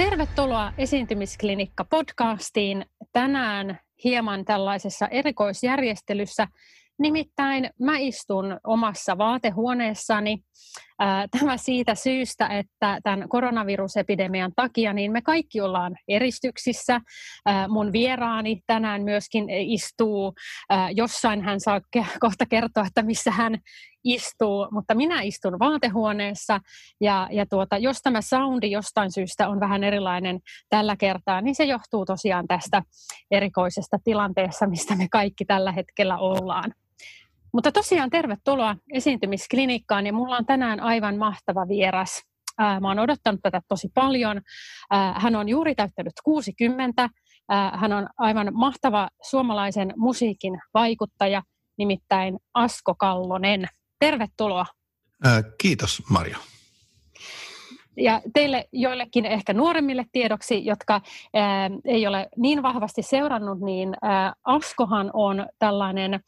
Tervetuloa Esiintymisklinikka podcastiin. Tänään hieman tällaisessa erikoisjärjestelyssä. Nimittäin mä istun omassa vaatehuoneessani. Tämä siitä syystä, että tämän koronavirusepidemian takia niin me kaikki ollaan eristyksissä. Mun vieraani tänään myöskin istuu jossain, hän saa kohta kertoa, että missä hän istuu, mutta minä istun vaatehuoneessa ja, ja tuota, jos tämä soundi jostain syystä on vähän erilainen tällä kertaa, niin se johtuu tosiaan tästä erikoisesta tilanteessa, mistä me kaikki tällä hetkellä ollaan. Mutta tosiaan tervetuloa esiintymisklinikkaan ja mulla on tänään aivan mahtava vieras. Mä oon odottanut tätä tosi paljon. Hän on juuri täyttänyt 60. Hän on aivan mahtava suomalaisen musiikin vaikuttaja, nimittäin Asko Kallonen. Tervetuloa. Kiitos Maria. Ja teille joillekin ehkä nuoremmille tiedoksi, jotka ää, ei ole niin vahvasti seurannut, niin ää, Askohan on tällainen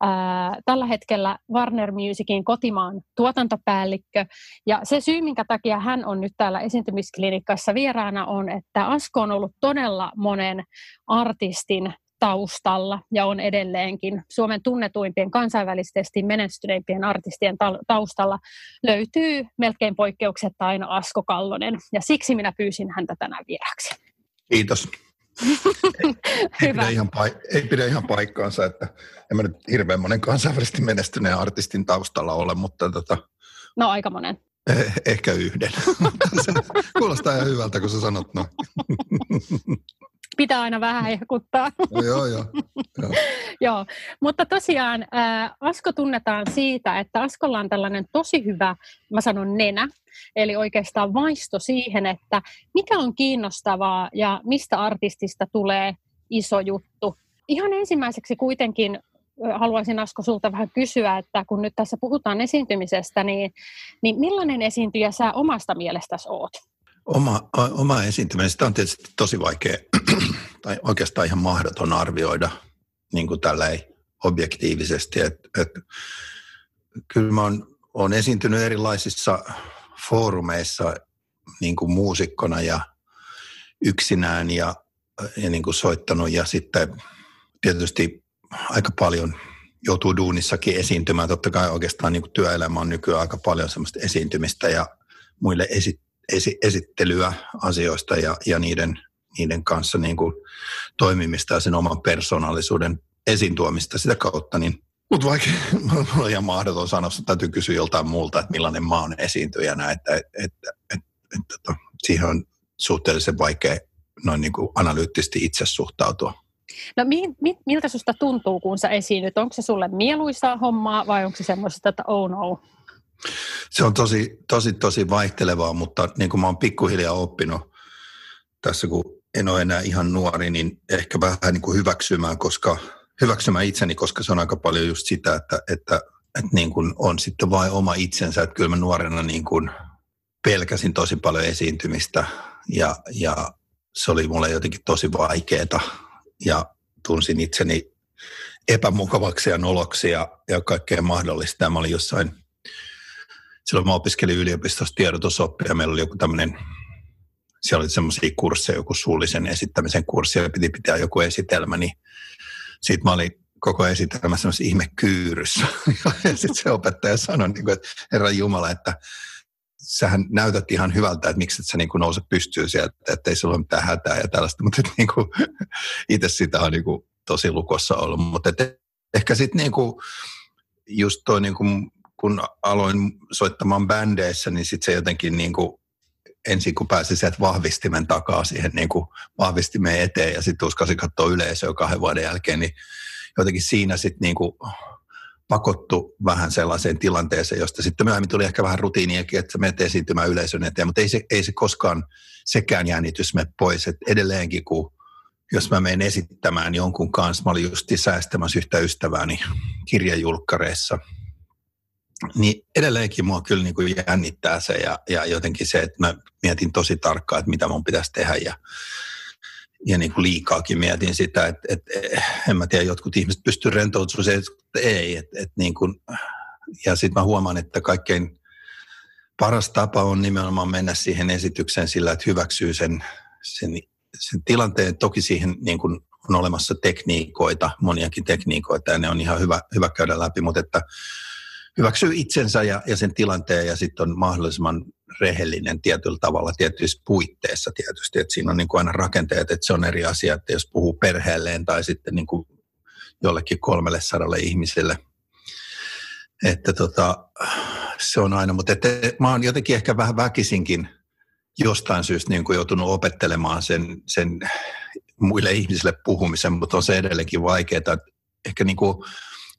ää, tällä hetkellä Warner Musicin kotimaan tuotantopäällikkö. Ja se syy, minkä takia hän on nyt täällä esiintymisklinikassa vieraana, on, että Asko on ollut todella monen artistin taustalla ja on edelleenkin Suomen tunnetuimpien kansainvälisesti menestyneimpien artistien taustalla löytyy melkein poikkeuksetta aina Asko Kallonen ja siksi minä pyysin häntä tänään vieraksi. Kiitos. ei, pidä ihan paik- ei pidä ihan paikkaansa, että en mä nyt hirveän monen kansainvälisesti menestyneen artistin taustalla ole, mutta tota, No aika monen. Eh, ehkä yhden. Kuulostaa ihan hyvältä, kun sä sanot noin pitää aina vähän hehkuttaa. No, joo, joo. joo. joo. Mutta tosiaan ää, Asko tunnetaan siitä, että Askolla on tällainen tosi hyvä, mä sanon nenä, eli oikeastaan vaisto siihen, että mikä on kiinnostavaa ja mistä artistista tulee iso juttu. Ihan ensimmäiseksi kuitenkin haluaisin Asko sulta vähän kysyä, että kun nyt tässä puhutaan esiintymisestä, niin, niin millainen esiintyjä sä omasta mielestäsi oot? Oma, oma esiintyminen, sitä on tietysti tosi vaikea, tai oikeastaan ihan mahdoton arvioida niin kuin objektiivisesti. Et, et, kyllä mä oon, oon esiintynyt erilaisissa foorumeissa niin kuin muusikkona ja yksinään ja, ja niin kuin soittanut ja sitten tietysti aika paljon joutuu duunissakin esiintymään. Totta kai oikeastaan niin kuin työelämä on nykyään aika paljon semmoista esiintymistä ja muille esi- esi- esittelyä asioista ja, ja niiden, niiden kanssa niin kuin toimimista ja sen oman persoonallisuuden esiin tuomista sitä kautta, niin mutta vaikka mulla on ihan mahdoton sanoa, täytyy kysyä joltain muulta, että millainen mä oon esiintyjänä, että, että, että, että, että, että siihen on suhteellisen vaikea noin niin kuin analyyttisesti itse suhtautua. No mi, mi, miltä susta tuntuu, kun sä esiinnyt? Onko se sulle mieluisaa hommaa vai onko se semmoista, että oh no? Se on tosi, tosi, tosi vaihtelevaa, mutta niin kuin mä oon pikkuhiljaa oppinut tässä, kun en ole enää ihan nuori, niin ehkä vähän niin kuin hyväksymään, koska, hyväksymään itseni, koska se on aika paljon just sitä, että, että, että niin kuin on sitten vain oma itsensä. Että kyllä mä nuorena niin kuin pelkäsin tosi paljon esiintymistä ja, ja se oli mulle jotenkin tosi vaikeaa ja tunsin itseni epämukavaksi ja noloksi ja, ja kaikkea mahdollista. Mä olin jossain silloin mä opiskelin yliopistossa tiedotusoppia meillä oli joku tämmöinen, siellä oli semmoisia kursseja, joku suullisen esittämisen kurssi ja piti pitää joku esitelmä, niin siitä mä olin koko esitelmä semmoisessa ihme kyyryssä. Ja sitten se opettaja sanoi, niin kuin, että Herra Jumala, että sähän näytät ihan hyvältä, että miksi et sä niin kuin nouse pystyy sieltä, että ei sulla ole mitään hätää ja tällaista, mutta niin kuin, itse sitä on niin kuin tosi lukossa ollut. Mutta ehkä sitten niin kuin, just toi niin kuin kun aloin soittamaan bändeissä, niin sitten se jotenkin niin kuin, ensin kun pääsi sieltä vahvistimen takaa siihen niin kuin vahvistimeen eteen ja sitten uskasin katsoa yleisöä kahden vuoden jälkeen, niin jotenkin siinä sitten niin kuin pakottu vähän sellaiseen tilanteeseen, josta sitten myöhemmin tuli ehkä vähän rutiiniakin, että menet esiintymään yleisön eteen, mutta ei se, ei se koskaan sekään jännitys me pois, että edelleenkin kun jos mä menen esittämään jonkun kanssa, mä olin just säästämässä yhtä ystävääni kirjajulkkareissa, niin edelleenkin mua kyllä niin kuin jännittää se ja, ja jotenkin se, että mä mietin tosi tarkkaan, että mitä mun pitäisi tehdä ja, ja niin kuin liikaakin mietin sitä, että, että en mä tiedä, jotkut ihmiset pystyy rentoutumaan se, että ei. Että, että niin kuin, ja sitten mä huomaan, että kaikkein paras tapa on nimenomaan mennä siihen esitykseen sillä, että hyväksyy sen, sen, sen tilanteen. Toki siihen niin kuin on olemassa tekniikoita, moniakin tekniikoita, ja ne on ihan hyvä, hyvä käydä läpi, mutta että hyväksyy itsensä ja, ja sen tilanteen ja sitten on mahdollisimman rehellinen tietyllä tavalla tietyissä puitteissa tietysti, että siinä on niin kuin aina rakenteet, että se on eri asia, että jos puhuu perheelleen tai sitten niin kuin jollekin kolmelle sadalle ihmiselle, että tota, se on aina, mutta että mä oon jotenkin ehkä vähän väkisinkin jostain syystä niin kuin joutunut opettelemaan sen, sen muille ihmisille puhumisen, mutta on se edelleenkin vaikeaa. Ehkä niin kuin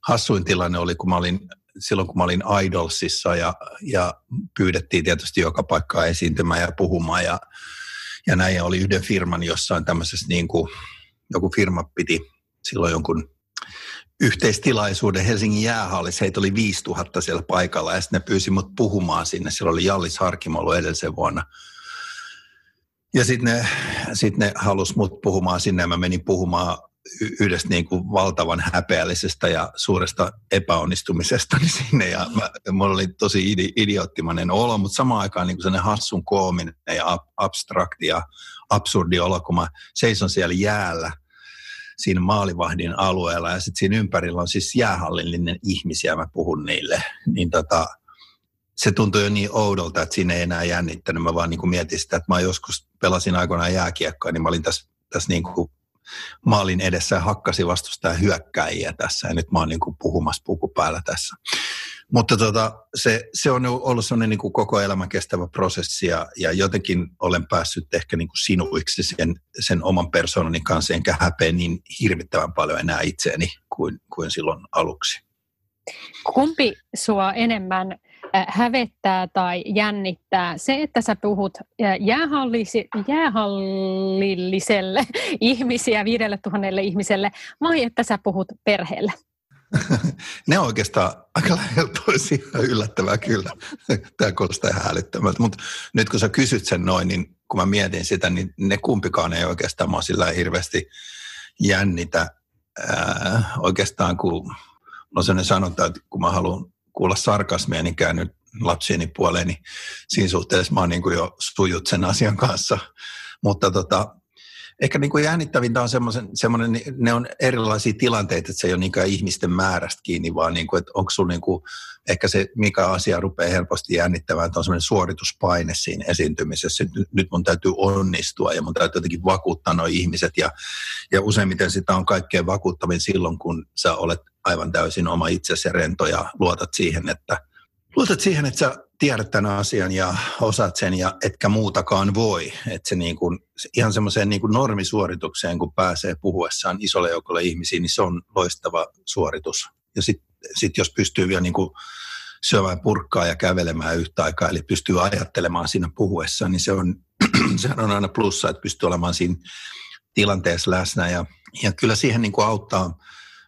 hassuin tilanne oli, kun mä olin silloin kun mä olin Idolsissa ja, ja pyydettiin tietysti joka paikkaa esiintymään ja puhumaan ja, ja näin. Ja oli yhden firman jossain tämmöisessä niin kuin, joku firma piti silloin jonkun yhteistilaisuuden Helsingin jäähallissa. Heitä oli 5000 siellä paikalla ja sitten ne pyysi mut puhumaan sinne. Silloin oli Jallis Harkimo ollut edellisen vuonna. Ja sitten ne, sit ne halusi mut puhumaan sinne ja mä menin puhumaan yhdestä niin kuin valtavan häpeällisestä ja suuresta epäonnistumisesta niin sinne. Ja mä, mulla oli tosi idi, idioottimainen olo, mutta samaan aikaan niin kuin hassun koominen ja ab, abstrakti ja absurdi olo, kun mä seison siellä jäällä siinä maalivahdin alueella ja sitten siinä ympärillä on siis jäähallillinen ihmisiä, mä puhun niille, niin tota, se tuntui jo niin oudolta, että siinä ei enää jännittänyt. Mä vaan niin kuin mietin sitä, että mä joskus pelasin aikoinaan jääkiekkoa, niin mä olin tässä, tässä niin kuin maalin edessä ja hakkasi vastustaa hyökkäjiä tässä ja nyt mä oon niin kuin puhumassa puku päällä tässä. Mutta tota, se, se on ollut sellainen niin kuin koko elämän kestävä prosessi ja, ja jotenkin olen päässyt ehkä niin kuin sinuiksi sen, sen oman persoonani kanssa, enkä häpeä niin hirvittävän paljon enää itseäni kuin, kuin silloin aluksi. Kumpi sua enemmän hävettää tai jännittää se, että sä puhut jäähallisi, jäähallilliselle ihmisiä, viidelle tuhannelle ihmiselle, vai että sä puhut perheelle? ne on oikeastaan aika lähellä toisiaan yllättävää kyllä. Tämä kuulostaa ihan hälyttämältä. Mutta nyt kun sä kysyt sen noin, niin kun mä mietin sitä, niin ne kumpikaan ei oikeastaan mua sillä hirveästi jännitä. Ää, oikeastaan kun on sellainen sanonta, että kun mä haluan kuulla sarkasmia, niin käänny lapsieni puoleen, niin siinä suhteessa mä oon niin kuin jo sujut sen asian kanssa. Mutta tota, ehkä niin kuin jännittävintä on semmoinen, ne on erilaisia tilanteita, että se ei ole niinkään ihmisten määrästä kiinni, vaan niin kuin, että onko sulla niin kuin, ehkä se, mikä asia rupeaa helposti jännittämään, että on semmoinen suorituspaine siinä esiintymisessä. Nyt, nyt mun täytyy onnistua ja mun täytyy jotenkin vakuuttaa nuo ihmiset ja, ja useimmiten sitä on kaikkein vakuuttavin silloin, kun sä olet aivan täysin oma itsesi ja rento ja luotat siihen, että luotat siihen, että sä tiedät tämän asian ja osaat sen ja etkä muutakaan voi. Että se niin kuin, ihan semmoiseen niin kuin normisuoritukseen, kun pääsee puhuessaan isolle joukolle ihmisiä, niin se on loistava suoritus. Ja sitten sit jos pystyy vielä niin kuin syömään purkkaa ja kävelemään yhtä aikaa, eli pystyy ajattelemaan siinä puhuessaan, niin se on, sehän on aina plussa, että pystyy olemaan siinä tilanteessa läsnä. Ja, ja kyllä siihen niin kuin auttaa.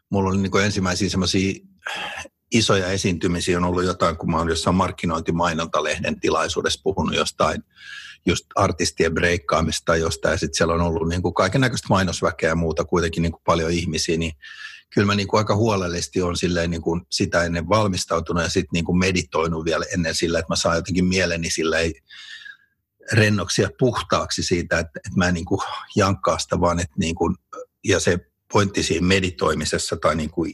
Mulla oli niin kuin ensimmäisiä semmoisia isoja esiintymisiä on ollut jotain, kun mä oon jossain markkinointimainon-lehden tilaisuudessa puhunut jostain just artistien breikkaamista tai jostain, ja sitten siellä on ollut niin kaiken näköistä mainosväkeä ja muuta, kuitenkin niin kuin paljon ihmisiä, niin kyllä mä niin kuin aika huolellisesti on silleen niin kuin sitä ennen valmistautunut ja sitten niin kuin meditoinut vielä ennen sillä, että mä saan jotenkin mieleni silleen rennoksi ja puhtaaksi siitä, että, että mä en niin kuin jankkaa sitä, vaan että niin kuin, ja se pointti siinä meditoimisessa tai niin kuin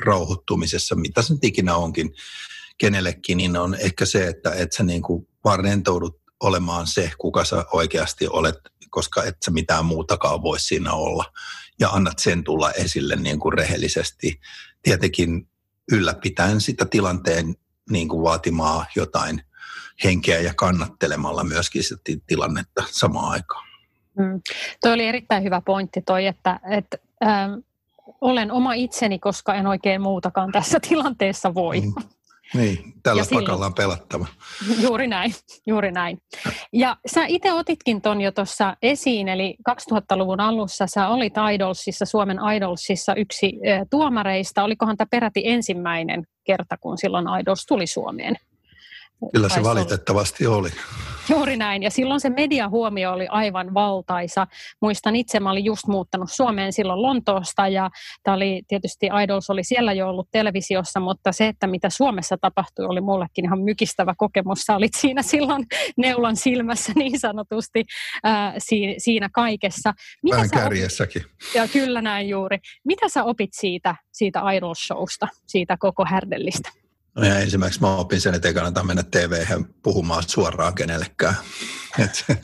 rauhoittumisessa, mitä se nyt ikinä onkin kenellekin, niin on ehkä se, että, että sä niin kuin vaan rentoudut olemaan se, kuka sä oikeasti olet, koska et sä mitään muutakaan voi siinä olla. Ja annat sen tulla esille niin kuin rehellisesti. Tietenkin ylläpitäen sitä tilanteen niin kuin vaatimaa jotain henkeä ja kannattelemalla myöskin sitä tilannetta samaan aikaan. Mm. Tuo oli erittäin hyvä pointti toi, että, että ähm, olen oma itseni, koska en oikein muutakaan tässä tilanteessa voi. Mm. Niin, tällä pakalla on pelattava. Juuri näin, juuri näin. Ja sä itse otitkin ton jo tuossa esiin, eli 2000-luvun alussa sä olit Idolsissa, Suomen Idolsissa yksi tuomareista. Olikohan tämä peräti ensimmäinen kerta, kun silloin Idols tuli Suomeen? Kyllä se valitettavasti oli. Juuri näin. Ja silloin se mediahuomio oli aivan valtaisa. Muistan itse, mä olin just muuttanut Suomeen silloin Lontoosta ja tämä oli tietysti Idols oli siellä jo ollut televisiossa, mutta se, että mitä Suomessa tapahtui, oli mullekin ihan mykistävä kokemus. Sä olit siinä silloin neulan silmässä niin sanotusti ää, siinä, siinä kaikessa. Mitä Vähän kärjessäkin. Opit, ja kyllä näin juuri. Mitä sä opit siitä, siitä Idols-showsta, siitä koko härdellistä? No ja ensimmäiseksi mä opin sen, että ei kannata mennä tv puhumaan suoraan kenellekään. Et se,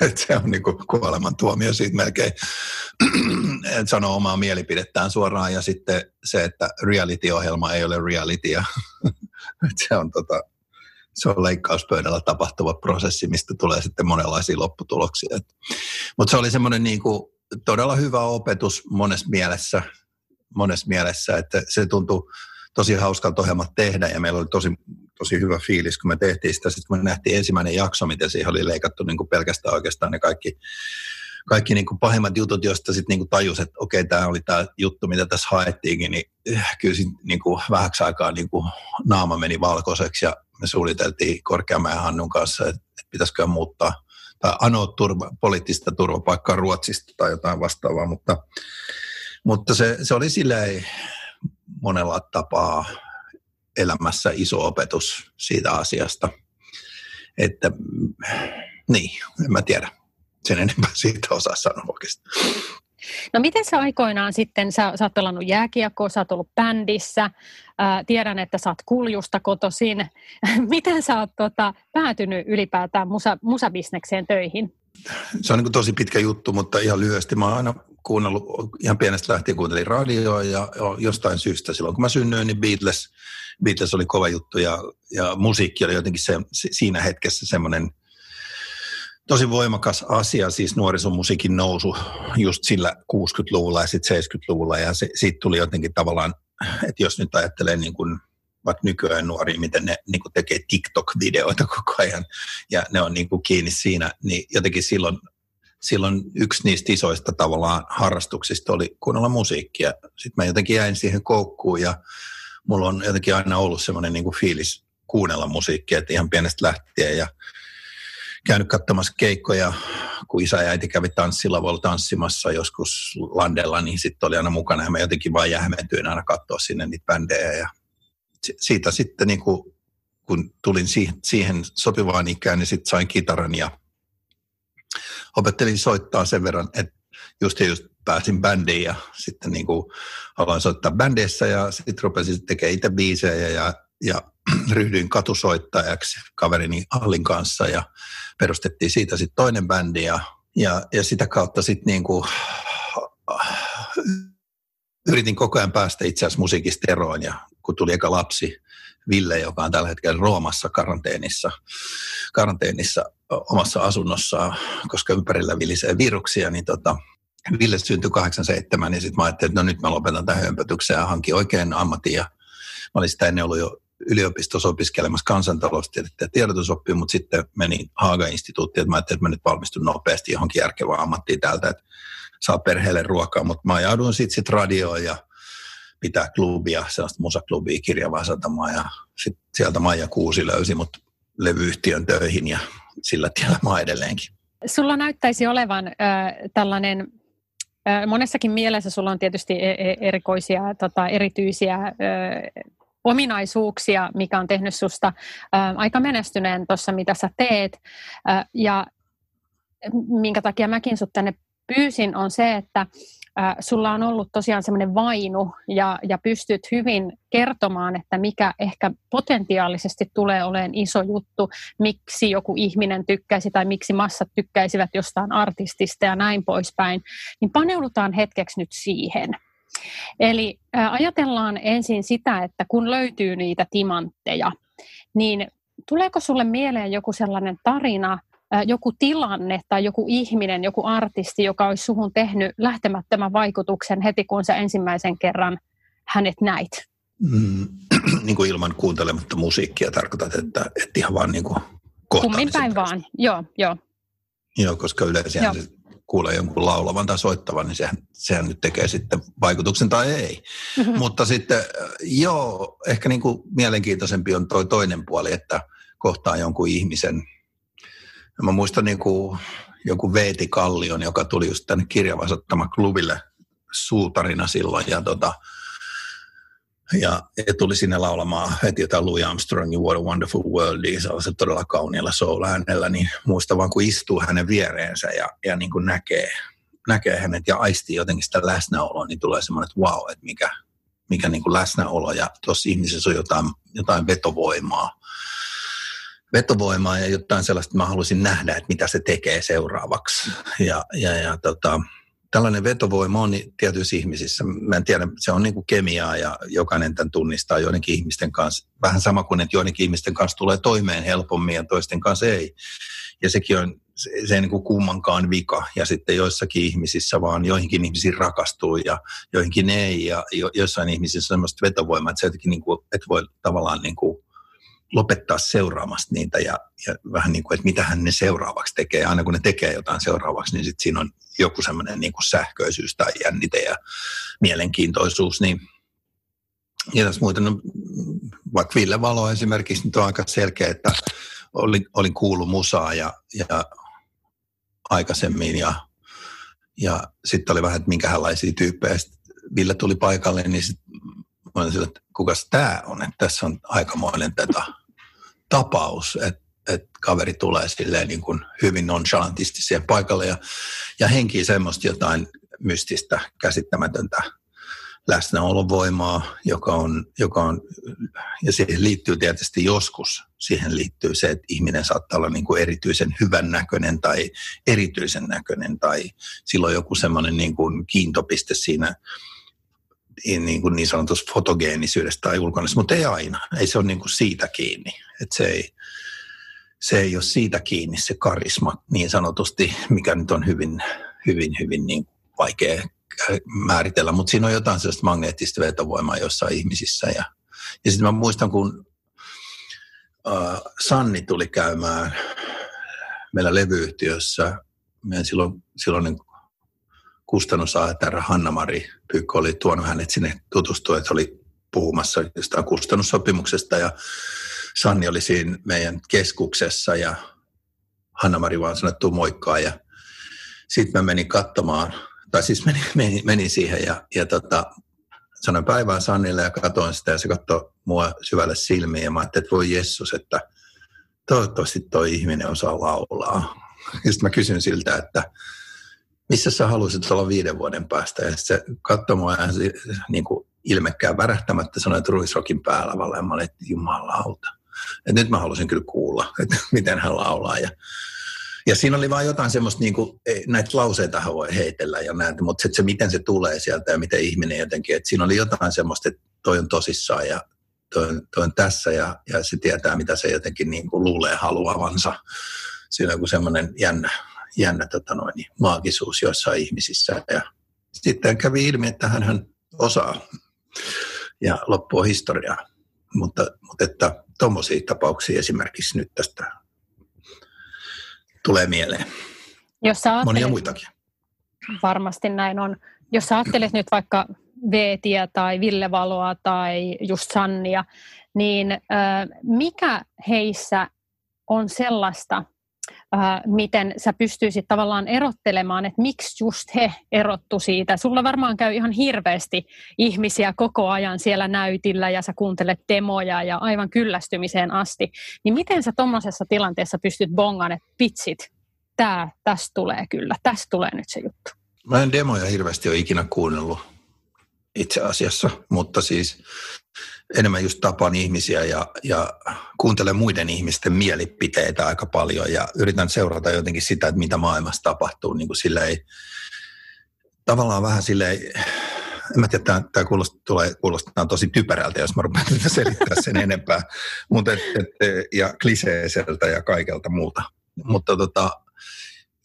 et se on niinku kuolemantuomio siitä melkein, että sanoo omaa mielipidettään suoraan. Ja sitten se, että reality-ohjelma ei ole realitya. se on tota, se on leikkauspöydällä tapahtuva prosessi, mistä tulee sitten monenlaisia lopputuloksia. Mutta se oli semmoinen niinku todella hyvä opetus monessa mielessä, monessa mielessä että se tuntui tosi hauskalta ohjelmat tehdä ja meillä oli tosi, tosi hyvä fiilis, kun me tehtiin sitä. Sitten kun me nähtiin ensimmäinen jakso, miten siihen oli leikattu niin kuin pelkästään oikeastaan ne kaikki, kaikki niin kuin pahimmat jutut, joista sitten niin tajus, että okei, tämä oli tämä juttu, mitä tässä haettiinkin, niin eh, kyllä niin kuin vähäksi aikaa niin kuin naama meni valkoiseksi ja me suunniteltiin Korkeamäen Hannun kanssa, että pitäisikö muuttaa tai anoa turva, poliittista turvapaikkaa Ruotsista tai jotain vastaavaa, mutta, mutta se, se oli silleen monella tapaa elämässä iso opetus siitä asiasta. Että niin, en mä tiedä sen enempää siitä osaa sanoa oikeastaan. No miten sä aikoinaan sitten, sä, sä oot pelannut jääkiekkoa, sä oot ollut bändissä, ää, tiedän, että sä oot kuljusta kotoisin. miten sä oot tota, päätynyt ylipäätään musa, musabisnekseen töihin? Se on niin tosi pitkä juttu, mutta ihan lyhyesti. Mä oon aina kuunnellut, ihan pienestä lähtien kuuntelin radioa ja jostain syystä silloin kun mä synnyin, niin Beatles, Beatles oli kova juttu ja, ja musiikki oli jotenkin se, siinä hetkessä semmoinen tosi voimakas asia, siis nuorisomusiikin nousu just sillä 60-luvulla ja sitten 70-luvulla ja se, siitä tuli jotenkin tavallaan, että jos nyt ajattelee niin kuin vaikka nykyään nuoria, miten ne niin kuin tekee TikTok-videoita koko ajan ja ne on niin kuin kiinni siinä, niin jotenkin silloin silloin yksi niistä isoista tavallaan harrastuksista oli kuunnella musiikkia. Sitten mä jotenkin jäin siihen koukkuun ja mulla on jotenkin aina ollut semmoinen niin kuin fiilis kuunnella musiikkia, että ihan pienestä lähtien ja käynyt katsomassa keikkoja, kun isä ja äiti kävi tanssilavoilla tanssimassa joskus landella, niin sitten oli aina mukana ja mä jotenkin vaan jähmetyin aina katsoa sinne niitä bändejä ja siitä sitten niin kuin, kun tulin siihen, siihen sopivaan ikään, niin sitten sain kitaran ja opettelin soittaa sen verran, että just just pääsin bändiin ja sitten niin kuin aloin soittaa bändeissä ja sitten rupesin tekemään itse biisejä ja, ja ryhdyin katusoittajaksi kaverini Allin kanssa ja perustettiin siitä sitten toinen bändi ja, ja, ja sitä kautta sitten niin kuin, yritin koko ajan päästä itse asiassa musiikista eroon ja kun tuli eka lapsi, Ville, joka on tällä hetkellä Roomassa karanteenissa, karanteenissa omassa asunnossaan, koska ympärillä vilisee viruksia, niin tota, Ville syntyi 87, niin sitten mä ajattelin, että no nyt mä lopetan tämän hömpötyksen ja hankin oikein ammatin. Ja mä olin sitä ennen ollut jo yliopistossa opiskelemassa kansantaloustiedettä ja tiedotusoppia, mutta sitten menin Haaga-instituuttiin, että mä ajattelin, että mä nyt valmistun nopeasti johonkin järkevään ammattiin täältä, että saa perheelle ruokaa, mutta mä ajauduin sitten sit radioon ja pitää klubia, sellaista musaklubia kirjavaa satamaa ja sitten sieltä Maija Kuusi löysi mut levyyhtiön töihin ja sillä tiellä mä edelleenkin. Sulla näyttäisi olevan äh, tällainen äh, monessakin mielessä sulla on tietysti e, e, erikoisia, tota, erityisiä äh, ominaisuuksia, mikä on tehnyt susta äh, aika menestyneen tuossa, mitä sä teet. Äh, ja minkä takia mäkin sut tänne pyysin, on se, että sulla on ollut tosiaan semmoinen vainu ja, ja pystyt hyvin kertomaan, että mikä ehkä potentiaalisesti tulee olemaan iso juttu, miksi joku ihminen tykkäisi tai miksi massat tykkäisivät jostain artistista ja näin poispäin, niin paneudutaan hetkeksi nyt siihen. Eli ajatellaan ensin sitä, että kun löytyy niitä timantteja, niin tuleeko sulle mieleen joku sellainen tarina, joku tilanne tai joku ihminen, joku artisti, joka olisi suhun tehnyt lähtemättömän vaikutuksen heti, kun sä ensimmäisen kerran hänet näit? Mm, niin kuin ilman kuuntelematta musiikkia tarkoitat, että, että ihan vaan niin kuin Kummin päin vaan, joo, joo. Joo, koska yleensä joo. se kuulee jonkun laulavan tai soittavan, niin sehän, sehän nyt tekee sitten vaikutuksen tai ei. Mm-hmm. Mutta sitten joo, ehkä niin kuin mielenkiintoisempi on toi toinen puoli, että kohtaa jonkun ihmisen. Mä muistan niin kuin joku Veeti Kallion, joka tuli just tänne kirjavasottama klubille suutarina silloin ja tota, ja, ja tuli sinne laulamaan heti jotain Louis Armstrongin What a Wonderful World, sellaisella todella kauniilla soul äänellä, niin muista vaan kun istuu hänen viereensä ja, ja niin kuin näkee, näkee hänet ja aistii jotenkin sitä läsnäoloa, niin tulee semmoinen, että wow, että mikä, mikä niin kuin läsnäolo ja tuossa ihmisessä on jotain, jotain vetovoimaa. Vetovoimaa ja jotain sellaista, että mä haluaisin nähdä, että mitä se tekee seuraavaksi. Ja, ja, ja tota, tällainen vetovoima on tietyissä ihmisissä. Mä en tiedä, se on niin kuin kemiaa ja jokainen tämän tunnistaa joidenkin ihmisten kanssa. Vähän sama kuin, että joidenkin ihmisten kanssa tulee toimeen helpommin ja toisten kanssa ei. Ja sekin on, se, se ei niin kuin kummankaan vika. Ja sitten joissakin ihmisissä vaan joihinkin ihmisiin rakastuu ja joihinkin ei. Ja jo, joissain ihmisissä on sellaista vetovoimaa, että se jotenkin niin kuin, että voi tavallaan niin kuin lopettaa seuraamasta niitä ja, ja vähän niin kuin, että mitä hän ne seuraavaksi tekee. Aina kun ne tekee jotain seuraavaksi, niin sitten siinä on joku semmoinen niin kuin sähköisyys tai jännite ja mielenkiintoisuus. Niin, ja tässä muuten, no, vaikka Ville Valo esimerkiksi, nyt on aika selkeä, että olin, olin kuullut musaa ja, ja aikaisemmin ja, ja sitten oli vähän, että minkälaisia tyyppejä. Sitten Ville tuli paikalle, niin sitten mä olin sillä, että kukas tämä on, että tässä on aikamoinen tätä tapaus, että, että kaveri tulee silleen niin kuin hyvin nonchalantisti siihen paikalle ja, ja henkii semmoista jotain mystistä, käsittämätöntä läsnäolovoimaa, joka on, joka on, ja siihen liittyy tietysti joskus, siihen liittyy se, että ihminen saattaa olla niin kuin erityisen hyvän näköinen tai erityisen näköinen tai silloin joku semmoinen niin kuin kiintopiste siinä niin, kuin niin sanotusta fotogeenisyydestä tai ulkonäöstä, mutta ei aina. Ei se ole niin kuin siitä kiinni. että se, ei, se ei ole siitä kiinni se karisma niin sanotusti, mikä nyt on hyvin, hyvin, hyvin niin vaikea määritellä, mutta siinä on jotain sellaista magneettista vetovoimaa jossain ihmisissä. Ja, ja sitten mä muistan, kun äh, Sanni tuli käymään meillä levyyhtiössä, meidän silloin, silloinen kustannusaajatarra Hanna-Mari Pyykko oli tuonut hänet sinne tutustua, että oli puhumassa jostain kustannussopimuksesta ja Sanni oli siinä meidän keskuksessa ja Hanna-Mari vaan sanoi, että moikkaa ja sitten mä menin katsomaan, tai siis menin, menin, menin siihen ja, ja tota, sanoin päivään Sannille ja katsoin sitä ja se katsoi mua syvälle silmiin ja mä ajattelin, että voi Jessus, että toivottavasti toi ihminen osaa laulaa. Ja sitten mä kysyn siltä, että missä sä haluaisit olla viiden vuoden päästä? Ja se katsoi mua niin kuin ilmekkään värähtämättä sanoi, että ruisrokin päällä Ja mä olin, että jumalauta. Että nyt mä halusin kyllä kuulla, että miten hän laulaa. Ja, ja siinä oli vain jotain semmoista, niin kuin, näitä lauseita voi heitellä ja näitä, mutta se, se, miten se tulee sieltä ja miten ihminen jotenkin, että siinä oli jotain semmoista, että toi on tosissaan ja toi on, toi on tässä ja, ja se tietää, mitä se jotenkin niin kuin luulee haluavansa. Siinä on semmoinen jännä, jännä tota noin, maagisuus joissain ihmisissä. Ja sitten kävi ilmi, että hän osaa ja loppua historiaa. Mutta, mutta että tuommoisia tapauksia esimerkiksi nyt tästä tulee mieleen. Jos sä Monia muitakin. Varmasti näin on. Jos sä ajattelet nyt vaikka Veetiä tai Ville Valoa tai just Sannia, niin mikä heissä on sellaista, miten sä pystyisit tavallaan erottelemaan, että miksi just he erottu siitä. Sulla varmaan käy ihan hirveästi ihmisiä koko ajan siellä näytillä ja sä kuuntelet demoja ja aivan kyllästymiseen asti. Niin miten sä tuommoisessa tilanteessa pystyt bongaan, että pitsit, tää, tästä tulee kyllä, tästä tulee nyt se juttu. Mä en demoja hirveästi ole ikinä kuunnellut itse asiassa, mutta siis enemmän just tapaan ihmisiä ja, ja kuuntelen muiden ihmisten mielipiteitä aika paljon ja yritän seurata jotenkin sitä, että mitä maailmassa tapahtuu niin kuin silleen, tavallaan vähän silleen, en mä tiedä, tämä kuulostaa, tulee, kuulostaa tosi typerältä, jos mä rupean selittää sen enempää, mutta et, et, ja kliseiseltä ja kaikelta muuta. mutta tota,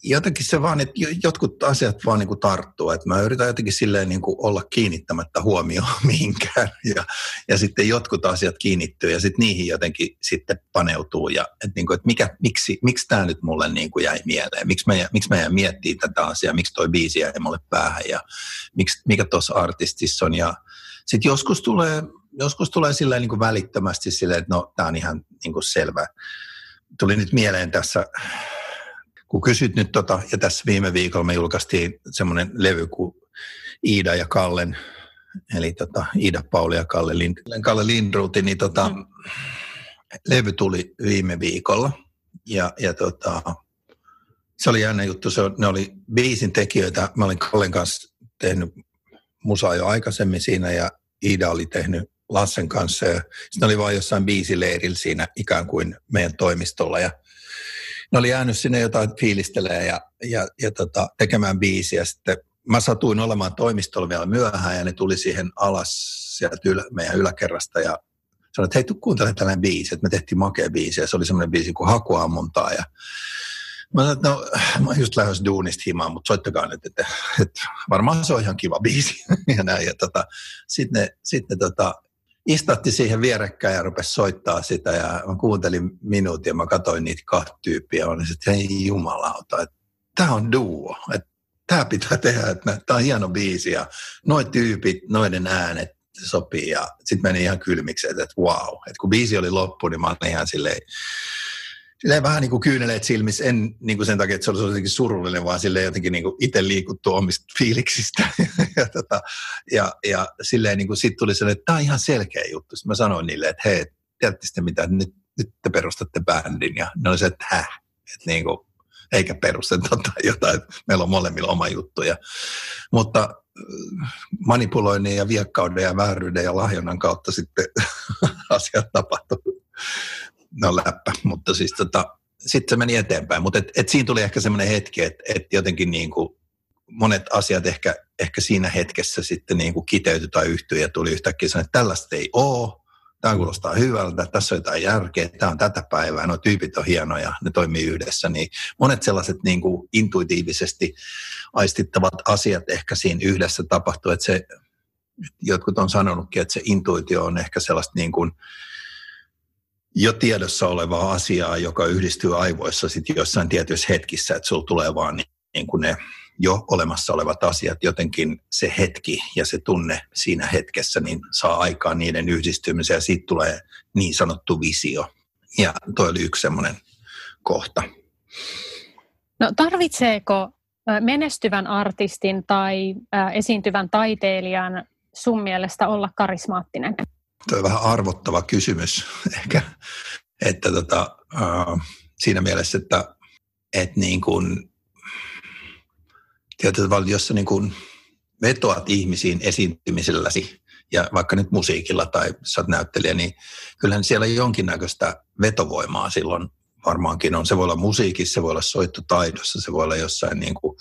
jotenkin se vaan, että jotkut asiat vaan niin kuin tarttuu. Että mä yritän jotenkin silleen niin kuin olla kiinnittämättä huomioon mihinkään. Ja, ja sitten jotkut asiat kiinnittyy ja sitten niihin jotenkin sitten paneutuu. Ja että, niin kuin, että mikä, miksi, miksi tämä nyt mulle niin kuin jäi mieleen? Miksi mä, miksi mä jäin miettimään tätä asiaa? Miksi toi biisi jäi mulle päähän? Ja miksi, mikä tuossa artistissa on? Ja sitten joskus tulee, joskus tulee silleen niin kuin välittömästi silleen, että no tämä on ihan niin kuin selvä. Tuli nyt mieleen tässä kun kysyt nyt tota, ja tässä viime viikolla me julkaistiin semmoinen levy kuin Iida ja Kallen, eli tota, Iida Pauli ja Kalle, Lind, Kalle Lindruuti, niin tota, mm. levy tuli viime viikolla. Ja, ja tota, se oli jännä juttu, se, ne oli biisin tekijöitä, mä olin Kallen kanssa tehnyt musaa jo aikaisemmin siinä ja Iida oli tehnyt Lassen kanssa ja sitten oli vain jossain biisileirillä siinä ikään kuin meidän toimistolla ja ne oli jäänyt sinne jotain fiilistelee ja, ja, ja tota, tekemään biisiä. Sitten mä satuin olemaan toimistolla vielä myöhään ja ne tuli siihen alas sieltä ylä, meidän yläkerrasta ja sanoin, että hei, tuu kuuntele tällainen biisi, että me tehtiin makea biisi ja se oli semmoinen biisi kuin Hakuammuntaa ja Mä sanoin, että no, mä just lähdössä duunista himaan, mutta soittakaa nyt, että, että varmaan se on ihan kiva biisi. ja näin. Ja tota, sitten ne, sit ne tota, istatti siihen vierekkäin ja rupesi soittaa sitä ja mä kuuntelin minuutin ja mä katsoin niitä kahta tyyppiä ja olin että hei jumalauta, että tämä on duo, että tämä pitää tehdä, että tämä on hieno biisi ja noin tyypit, noiden äänet sopii ja sitten meni ihan kylmiksi, että, että wow, että kun biisi oli loppu, niin mä olin ihan silleen, silleen vähän niin kuin kyyneleet silmissä, en niin kuin sen takia, että se olisi jotenkin surullinen, vaan silleen jotenkin niin kuin itse liikuttu omista fiiliksistä. ja, tota, ja, ja silleen niin kuin sit tuli sellainen, että tämä on ihan selkeä juttu. Sitten mä sanoin niille, että hei, tiedätte sitten mitä, nyt, nyt te perustatte bändin. Ja ne oli se, että häh, että niin kuin, eikä perusteta tai jotain, että meillä on molemmilla oma juttuja. Mutta äh, manipuloinnin ja viekkauden ja vääryyden ja lahjonnan kautta sitten asiat tapahtuu ne on läppä, mutta siis tota, sitten se meni eteenpäin. Mutta et, et siinä tuli ehkä semmoinen hetki, että et jotenkin niin kuin monet asiat ehkä, ehkä siinä hetkessä sitten niin kuin kiteytyi tai yhtyi ja tuli yhtäkkiä sanoa, että tällaista ei ole, tämä kuulostaa hyvältä, tässä on jotain järkeä, tämä on tätä päivää, nuo tyypit on hienoja, ne toimii yhdessä, niin monet sellaiset niin kuin intuitiivisesti aistittavat asiat ehkä siinä yhdessä tapahtuu, että se, jotkut on sanonutkin, että se intuitio on ehkä sellaista niin kuin, jo tiedossa olevaa asiaa, joka yhdistyy aivoissa sitten jossain tietyissä hetkissä, että sulla tulee vaan niin, niin kuin ne jo olemassa olevat asiat, jotenkin se hetki ja se tunne siinä hetkessä niin saa aikaan niiden yhdistymisen ja siitä tulee niin sanottu visio. Ja toi oli yksi semmoinen kohta. No tarvitseeko menestyvän artistin tai esiintyvän taiteilijan sun mielestä olla karismaattinen? Tuo on vähän arvottava kysymys ehkä, että tota, äh, siinä mielessä, että, että niin kuin, tavalla, jos sä niin kuin vetoat ihmisiin esiintymiselläsi, ja vaikka nyt musiikilla tai sä oot näyttelijä, niin kyllähän siellä jonkinnäköistä vetovoimaa silloin varmaankin on. Se voi olla musiikissa, se voi olla soittotaidossa, se voi olla jossain niin kuin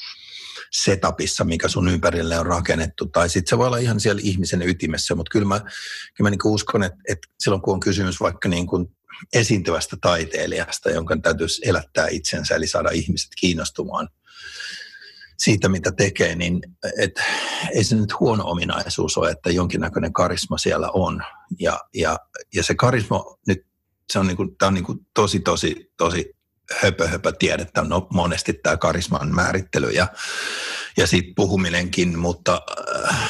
setupissa, mikä sun ympärille on rakennettu, tai sitten se voi olla ihan siellä ihmisen ytimessä, mutta kyllä mä, kyllä mä niin uskon, että, että silloin kun on kysymys vaikka niin kuin esiintyvästä taiteilijasta, jonka täytyisi elättää itsensä, eli saada ihmiset kiinnostumaan siitä, mitä tekee, niin et, ei se nyt huono ominaisuus ole, että jonkinnäköinen karisma siellä on. Ja, ja, ja se karisma nyt, se on, niin kuin, tämä on niin kuin tosi, tosi, tosi höpö, höpö tiedettä on monesti tämä karisman määrittely ja, ja siitä puhuminenkin, mutta, äh,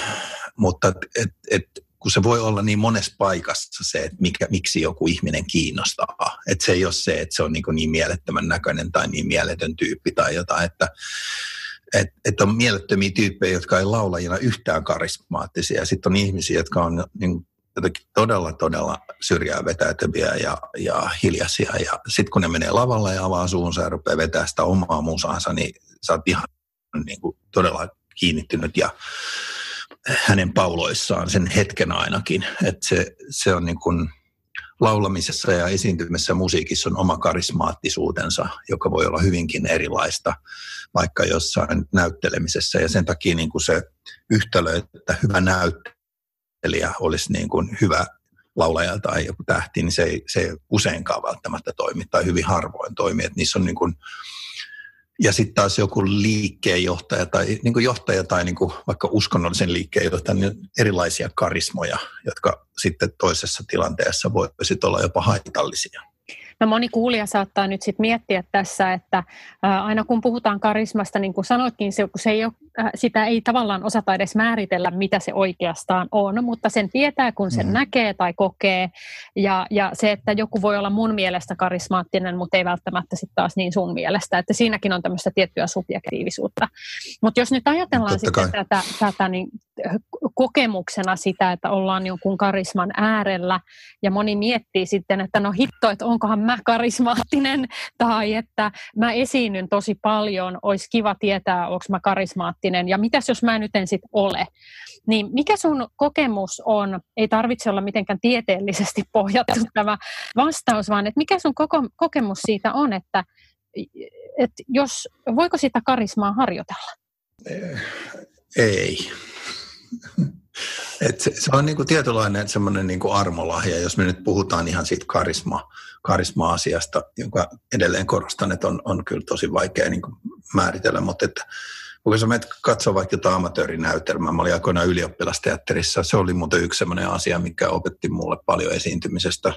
mutta et, et, kun se voi olla niin monessa paikassa se, että mikä, miksi joku ihminen kiinnostaa. Että se ei ole se, että se on niin, niin mielettömän näköinen tai niin mieletön tyyppi tai jotain, että et, et on mielettömiä tyyppejä, jotka ei laulajina yhtään karismaattisia. Sitten on ihmisiä, jotka on niin jotenkin todella, todella syrjää vetäytyviä ja, ja hiljaisia. Ja sitten kun ne menee lavalle ja avaa suunsa ja rupeaa vetää sitä omaa musaansa, niin sä oot ihan niin kuin, todella kiinnittynyt ja hänen pauloissaan sen hetken ainakin. Että se, se on niin kuin, laulamisessa ja esiintymisessä musiikissa on oma karismaattisuutensa, joka voi olla hyvinkin erilaista vaikka jossain näyttelemisessä. Ja sen takia niin kuin se yhtälö, että hyvä näyttö näyttelijä olisi niin kuin hyvä laulaja tai joku tähti, niin se ei, se ei useinkaan välttämättä toimi tai hyvin harvoin toimi. Että niissä on niin kuin, ja sitten taas joku liikkeenjohtaja tai niin kuin johtaja tai niin kuin vaikka uskonnollisen liikkeenjohtaja, niin erilaisia karismoja, jotka sitten toisessa tilanteessa voisivat olla jopa haitallisia. No moni kuulija saattaa nyt sitten miettiä tässä, että aina kun puhutaan karismasta, niin kuin sanoitkin, se, se ei ole, sitä ei tavallaan osata edes määritellä, mitä se oikeastaan on, mutta sen tietää, kun sen mm. näkee tai kokee. Ja, ja se, että joku voi olla mun mielestä karismaattinen, mutta ei välttämättä sitten taas niin sun mielestä, että siinäkin on tämmöistä tiettyä subjektiivisuutta. Mutta jos nyt ajatellaan sitten tätä, tätä niin kokemuksena sitä, että ollaan jonkun karisman äärellä ja moni miettii sitten, että no hitto, että onkohan mä karismaattinen tai että mä esiinnyn tosi paljon, olisi kiva tietää, onko mä karismaattinen ja mitäs jos mä nyt en sit ole. Niin mikä sun kokemus on, ei tarvitse olla mitenkään tieteellisesti pohjattu tämä vastaus, vaan että mikä sun koko, kokemus siitä on, että, että jos, voiko sitä karismaa harjoitella? Ei. Et se, se on niinku tietynlainen semmoinen niinku armolahja, jos me nyt puhutaan ihan siitä karisma, karisma-asiasta, jonka edelleen korostan, että on, on kyllä tosi vaikea niinku määritellä, mutta että kun sä menet katsoa vaikka jotain amatöörinäytelmää, mä olin aikoinaan ylioppilasteatterissa, se oli muuten yksi semmoinen asia, mikä opetti mulle paljon esiintymisestä.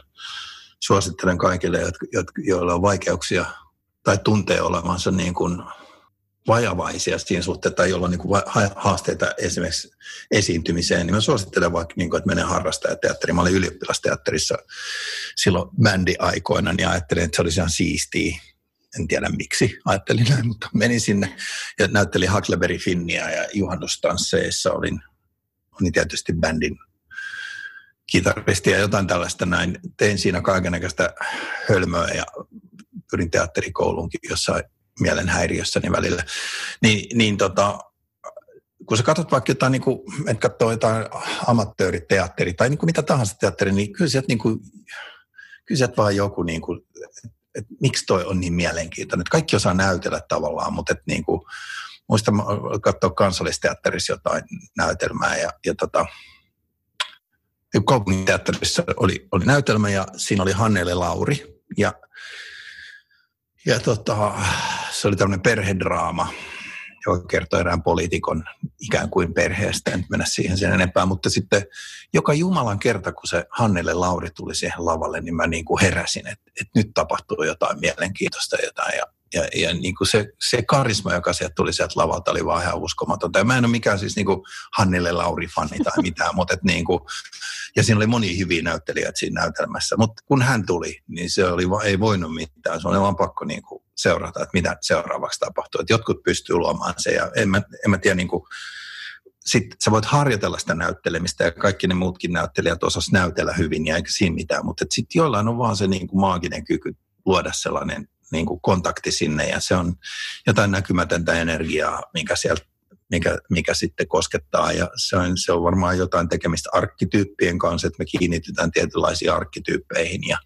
Suosittelen kaikille, joilla on vaikeuksia tai tuntee olevansa niin kuin vajavaisia siinä suhteessa tai jolla on niin haasteita esimerkiksi esiintymiseen, niin mä suosittelen vaikka, niin kuin, että menen harrastajateatteriin. Mä olin ylioppilasteatterissa silloin bändi-aikoina, niin ajattelin, että se olisi ihan siistiä. En tiedä miksi ajattelin näin, mutta menin sinne ja näyttelin Huckleberry Finnia ja juhannustansseissa olin, olin tietysti bändin kitaristi ja jotain tällaista näin. Tein siinä kaikenlaista hölmöä ja pyrin teatterikouluunkin jossain mielenhäiriössäni välillä, niin, niin tota, kun sä katsot vaikka jotain, niin kuin, et katsoo jotain amatööriteatteri tai niin kuin mitä tahansa teatteri, niin kyllä sieltä, niin kuin, kyllä sieltä vaan joku, niin kuin, että et, miksi toi on niin mielenkiintoinen. Kaikki osaa näytellä tavallaan, mutta et, niin kuin, muista katsoa kansallisteatterissa jotain näytelmää ja, ja tota, kaupunginteatterissa oli, oli näytelmä ja siinä oli Hannele Lauri ja ja tota, se oli tämmöinen perhedraama, joka kertoi erään poliitikon ikään kuin perheestä, en mennä siihen sen enempää, mutta sitten joka Jumalan kerta, kun se Hannele Lauri tuli siihen lavalle, niin mä niin kuin heräsin, että, että nyt tapahtuu jotain mielenkiintoista jotain ja ja, ja niin kuin se, se karisma, joka sieltä tuli sieltä lavalta, oli vaan ihan uskomatonta. Ja mä en ole mikään siis niin kuin Hannille Lauri-fani tai mitään, mutta et niin kuin, ja siinä oli moni hyviä näyttelijöitä siinä näytelmässä. Mutta kun hän tuli, niin se oli, ei voinut mitään. Se oli vaan pakko niin kuin seurata, että mitä seuraavaksi tapahtuu. Et jotkut pystyy luomaan se ja en mä, en mä tiedä, niin kuin, sitten sä voit harjoitella sitä näyttelemistä ja kaikki ne muutkin näyttelijät osas näytellä hyvin ja eikä siinä mitään, mutta sitten joillain on vaan se niin kuin maaginen kyky luoda sellainen niin kuin kontakti sinne ja se on jotain näkymätöntä energiaa, mikä sieltä mikä, mikä sitten koskettaa. Ja se on, se on varmaan jotain tekemistä arkkityyppien kanssa, että me kiinnitetään tietynlaisiin arkkityyppeihin ja,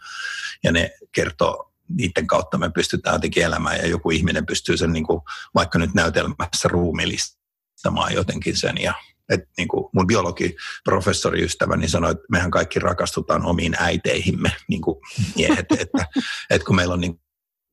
ja ne kertoo niiden kautta me pystytään jotenkin elämään ja joku ihminen pystyy sen niin kuin, vaikka nyt näytelmässä ruumillistamaan jotenkin sen. Ja et niin kuin mun biologiprofessoriystäväni sanoi, että mehän kaikki rakastutaan omiin äiteihimme, niin kuin miehet, että, että kun meillä on niin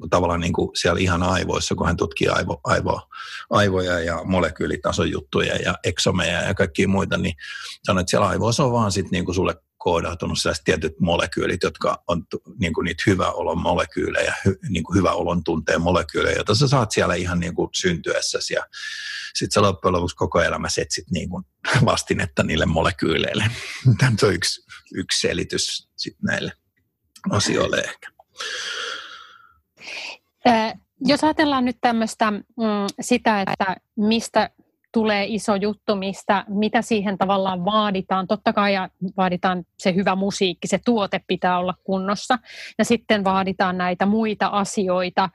tavallaan niin kuin siellä ihan aivoissa, kun hän tutkii aivo, aivo, aivoja ja molekyylitason juttuja ja eksomeja ja kaikkia muita, niin sanoi, että siellä aivoissa on vaan sitten niin kuin sulle koodautunut sellaiset tietyt molekyylit, jotka on niin kuin niitä hyvä olon molekyylejä, hy, niin kuin hyvä olon tunteen molekyylejä, joita sä saat siellä ihan niin kuin syntyessäsi ja sitten sä loppujen lopuksi koko elämässä etsit niin kuin vastinetta niille molekyyleille. Tämä on yksi, yksi selitys sit näille asioille ehkä. Jos ajatellaan nyt tämmöistä mm, sitä, että mistä tulee iso juttu, mistä, mitä siihen tavallaan vaaditaan. Totta kai vaaditaan se hyvä musiikki, se tuote pitää olla kunnossa. Ja sitten vaaditaan näitä muita asioita.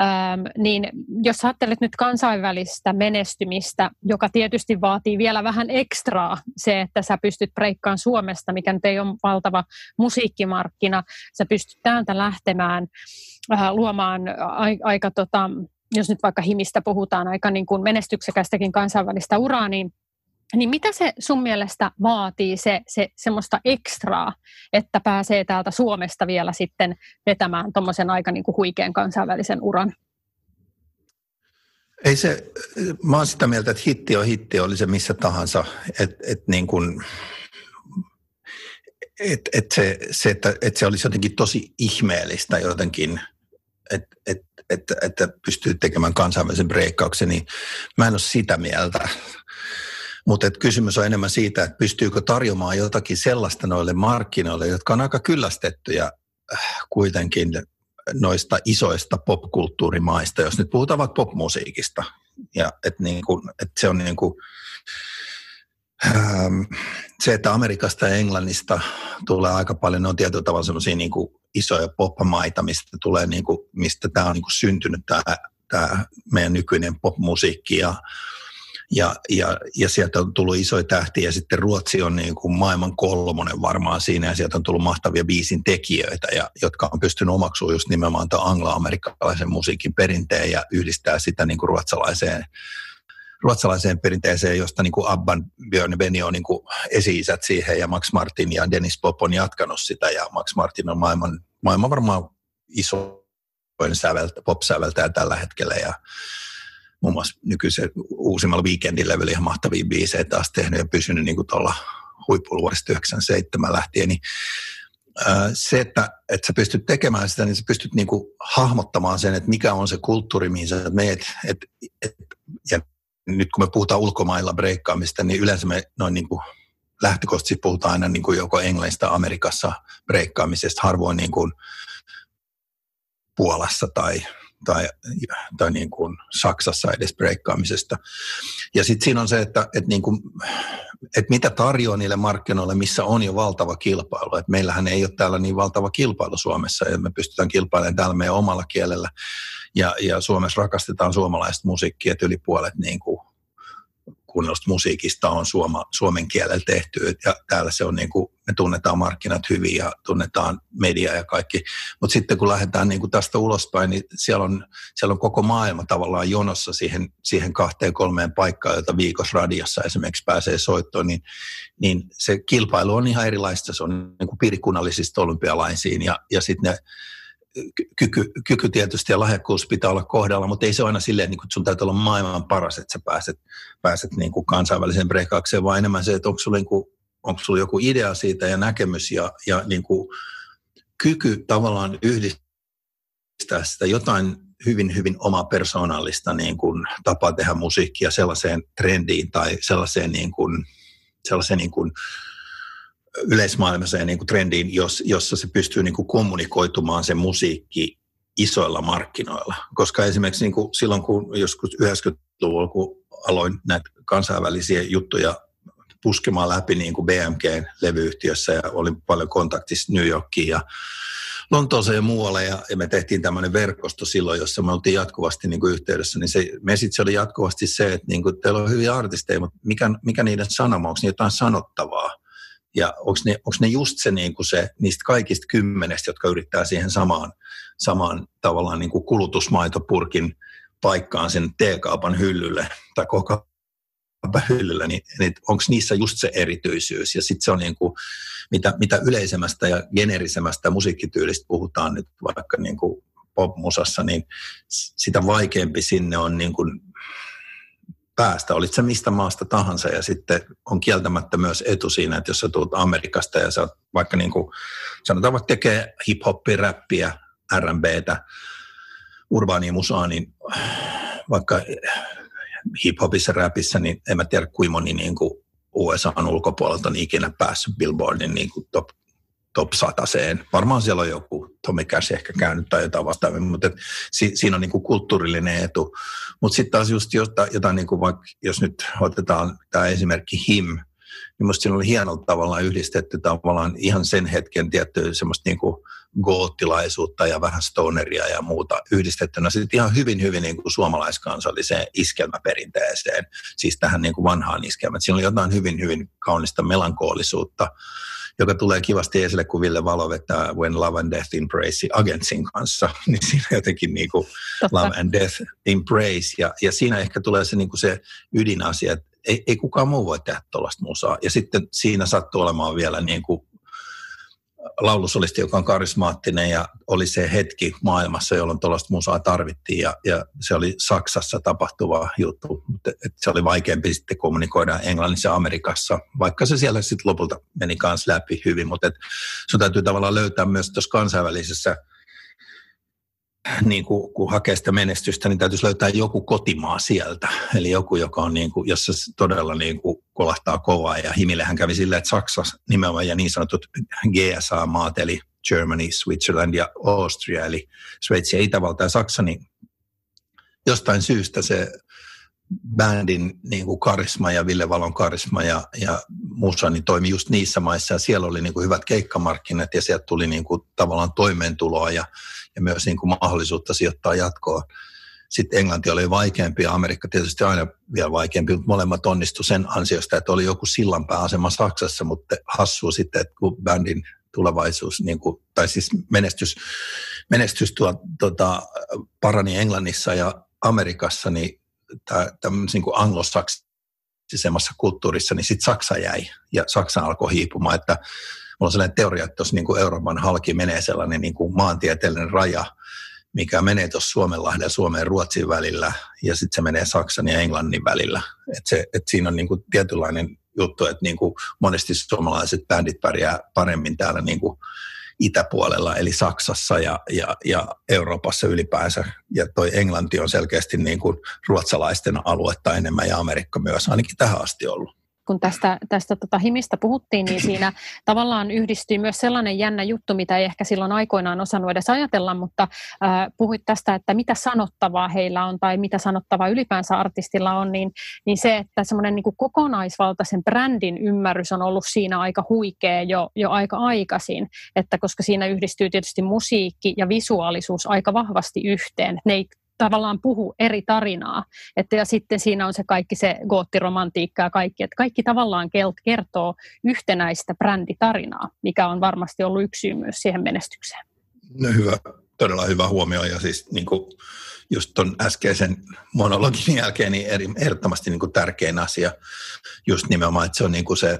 Ähm, niin jos ajattelet nyt kansainvälistä menestymistä, joka tietysti vaatii vielä vähän ekstraa, se, että sä pystyt breikkaan Suomesta, mikä nyt ei ole valtava musiikkimarkkina, sä pystyt täältä lähtemään äh, luomaan aika tota, jos nyt vaikka himistä puhutaan aika niin kuin menestyksekästäkin kansainvälistä uraa, niin Niin mitä se sun mielestä vaatii, se, se semmoista ekstraa, että pääsee täältä Suomesta vielä sitten vetämään tuommoisen aika niin kuin huikean kansainvälisen uran? Ei se, mä oon sitä mieltä, että hitti on hitti, oli se missä tahansa. Että et niin kuin, et, et se, se, että, et se olisi jotenkin tosi ihmeellistä jotenkin, että et, et, että pystyy tekemään kansainvälisen breikkauksen, niin mä en ole sitä mieltä. Mutta kysymys on enemmän siitä, että pystyykö tarjoamaan jotakin sellaista noille markkinoille, jotka on aika kyllästettyjä äh, kuitenkin noista isoista popkulttuurimaista, jos nyt puhutaan vaikka popmusiikista. Ja et niin et se on niin kuin, se, että Amerikasta ja Englannista tulee aika paljon, ne on tietyllä tavalla semmoisia niin isoja popmaita, mistä tulee niin kuin, mistä tämä on niin kuin syntynyt tämä, tämä meidän nykyinen popmusiikki ja ja, ja, ja sieltä on tullut isoja tähtiä ja sitten Ruotsi on niin kuin maailman kolmonen varmaan siinä ja sieltä on tullut mahtavia biisin tekijöitä, ja, jotka on pystynyt omaksumaan just nimenomaan tämän anglo-amerikkalaisen musiikin perinteen ja yhdistää sitä niin kuin ruotsalaiseen ruotsalaiseen perinteeseen, josta niin kuin Abban, Björn Benny on niin kuin esi-isät siihen ja Max Martin ja Dennis Pop on jatkanut sitä ja Max Martin on maailman, maailman varmaan iso säveltä, pop-säveltäjä tällä hetkellä ja muun muassa nykyisen uusimmalla levyllä ihan mahtavia biisejä taas tehnyt ja pysynyt niin kuin tuolla huipulla vuodesta 97 lähtien, niin se, että, että sä pystyt tekemään sitä, niin sä pystyt kuin hahmottamaan sen, että mikä on se kulttuuri, mihin sä meet. Et, et, ja nyt kun me puhutaan ulkomailla breikkaamista, niin yleensä me noin niin kuin lähtökohtaisesti puhutaan aina niin kuin joko Englannista Amerikassa breikkaamisesta, harvoin niin kuin Puolassa tai tai, tai niin kuin Saksassa edes breikkaamisesta. Ja sitten siinä on se, että, että, niin kuin, että mitä tarjoaa niille markkinoille, missä on jo valtava kilpailu. Että meillähän ei ole täällä niin valtava kilpailu Suomessa ja me pystytään kilpailemaan täällä meidän omalla kielellä. Ja, ja Suomessa rakastetaan suomalaista musiikkia, että yli puolet niin kuin kuunnellusta musiikista on suoma, suomen kielellä tehty. Ja täällä se on niin kuin, me tunnetaan markkinat hyvin ja tunnetaan media ja kaikki. Mutta sitten kun lähdetään niin kuin tästä ulospäin, niin siellä on, siellä on koko maailma tavallaan jonossa siihen, siihen kahteen kolmeen paikkaan, jota viikossa radiossa esimerkiksi pääsee soittoon, niin, niin se kilpailu on ihan erilaista. Se on niin kuin piirikunnallisista olympialaisiin ja, ja sitten ne kyky, kyky tietysti ja lahjakkuus pitää olla kohdalla, mutta ei se ole aina silleen, niin että sun täytyy olla maailman paras, että sä pääset, pääset niin kuin kansainväliseen breikaukseen, vaan enemmän se, että onko sulla, niin kuin, onko sulla joku idea siitä ja näkemys ja, ja niin kuin, kyky tavallaan yhdistää sitä jotain hyvin, hyvin oma persoonallista niin kuin, tapaa tehdä musiikkia sellaiseen trendiin tai sellaiseen, niin kuin, sellaiseen niin kuin, yleismaailmassa niin kuin trendiin, jos, jossa se pystyy niin kuin kommunikoitumaan se musiikki isoilla markkinoilla. Koska esimerkiksi niin kuin silloin, kun joskus 90-luvulla, kun aloin näitä kansainvälisiä juttuja puskemaan läpi niin kuin BMG-levyyhtiössä ja olin paljon kontaktissa New Yorkiin ja Lontooseen ja muualle ja, ja me tehtiin tämmöinen verkosto silloin, jossa me oltiin jatkuvasti niin kuin yhteydessä, niin se message oli jatkuvasti se, että niin kuin, teillä on hyviä artisteja, mutta mikä, mikä niiden sanoma, onko jotain sanottavaa? Ja onko ne, ne just se, niin kuin se niistä kaikista kymmenestä, jotka yrittää siihen samaan, samaan tavallaan niin kuin kulutusmaitopurkin paikkaan sen teekaupan hyllylle tai koko hyllyllä, niin, niin onko niissä just se erityisyys. Ja sitten se on niin kuin, mitä, mitä yleisemmästä ja generisemmästä musiikkityylistä puhutaan nyt vaikka niin kuin popmusassa, niin sitä vaikeampi sinne on niin kuin päästä, olit se mistä maasta tahansa ja sitten on kieltämättä myös etu siinä, että jos sä tulet Amerikasta ja sä vaikka niin kuin, sanotaan vaikka tekee hip-hoppia, räppiä, R&Btä, urbaania musaa, niin vaikka hip-hopissa, räpissä, niin en mä tiedä kuinka moni niin kuin USAn ulkopuolelta on ikinä päässyt Billboardin niin kuin top top 100 Varmaan siellä on joku Tommy Cash ehkä käynyt tai jotain vastaavaa, mutta et, si, siinä on niin kuin kulttuurillinen etu. Mutta sitten taas just jotain, jotain niin kuin vaikka, jos nyt otetaan tämä esimerkki HIM, niin minusta siinä oli hienolla tavalla yhdistetty tavallaan ihan sen hetken tiettyä semmoista niin goottilaisuutta ja vähän stoneria ja muuta yhdistettynä sitten ihan hyvin, hyvin niin kuin suomalaiskansalliseen iskelmäperinteeseen, siis tähän niin kuin vanhaan iskelmään. Siinä oli jotain hyvin, hyvin kaunista melankolisuutta joka tulee kivasti esille, kun Ville Valo vetää When Love and Death Embrace Agentsin kanssa, niin siinä jotenkin niin kuin Love and Death Embrace, ja, ja siinä ehkä tulee se, niin kuin se ydinasia, että ei, ei kukaan muu voi tehdä tuollaista musaa. Ja sitten siinä sattuu olemaan vielä niin kuin laulusolisti, joka on karismaattinen ja oli se hetki maailmassa, jolloin tuollaista musaa tarvittiin ja, ja se oli Saksassa tapahtuva juttu. Mutta se oli vaikeampi sitten kommunikoida Englannissa ja Amerikassa, vaikka se siellä sitten lopulta meni kanssa läpi hyvin, mutta et sun täytyy tavallaan löytää myös tuossa kansainvälisessä – niin kuin, kun hakee sitä menestystä, niin täytyisi löytää joku kotimaa sieltä. Eli joku, joka on niin kuin, jossa todella niin kuin kolahtaa kovaa. Ja Himillehän kävi silleen, että Saksa nimenomaan ja niin sanotut GSA-maat, eli Germany, Switzerland ja Austria, eli Sveitsi ja Itävalta ja Saksa, niin jostain syystä se bändin niin kuin karisma ja Ville Valon karisma ja, ja musa niin toimi just niissä maissa ja siellä oli niin kuin hyvät keikkamarkkinat ja sieltä tuli niin kuin tavallaan toimeentuloa ja, ja myös niin kuin mahdollisuutta sijoittaa jatkoa. Sitten Englanti oli vaikeampi ja Amerikka tietysti aina vielä vaikeampi, mutta molemmat onnistu sen ansiosta, että oli joku sillanpääasema Saksassa, mutta hassuu sitten, että kun bändin tulevaisuus, niin kuin, tai siis menestys, menestys tuo, tota, parani Englannissa ja Amerikassa, niin tämmöisessä niin anglosaksisemmassa kulttuurissa, niin sitten Saksa jäi ja Saksa alkoi hiipumaan, että mulla on sellainen teoria, että tuossa niin kuin Euroopan halki menee sellainen niin kuin maantieteellinen raja, mikä menee tuossa Suomenlahden ja Suomen Ruotsin välillä, ja sitten se menee Saksan ja Englannin välillä. Et se, et siinä on niinku tietynlainen juttu, että niinku monesti suomalaiset bändit pärjää paremmin täällä niinku itäpuolella, eli Saksassa ja, ja, ja Euroopassa ylipäänsä. Ja toi Englanti on selkeästi niin kuin ruotsalaisten aluetta enemmän ja Amerikka myös ainakin tähän asti ollut kun tästä, tästä tota himistä puhuttiin, niin siinä tavallaan yhdistyi myös sellainen jännä juttu, mitä ei ehkä silloin aikoinaan osannut edes ajatella, mutta äh, puhuit tästä, että mitä sanottavaa heillä on tai mitä sanottavaa ylipäänsä artistilla on, niin, niin se, että semmoinen niin kokonaisvaltaisen brändin ymmärrys on ollut siinä aika huikea jo, jo aika aikaisin, että koska siinä yhdistyy tietysti musiikki ja visuaalisuus aika vahvasti yhteen. Ne ei tavallaan puhu eri tarinaa. Että ja sitten siinä on se kaikki se goottiromantiikka ja kaikki, että kaikki tavallaan kertoo yhtenäistä bränditarinaa, mikä on varmasti ollut yksi syy myös siihen menestykseen. No hyvä, todella hyvä huomio ja siis niin kuin just tuon äskeisen monologin jälkeen niin eri, ehdottomasti niin kuin tärkein asia just nimenomaan, että se on niin kuin se,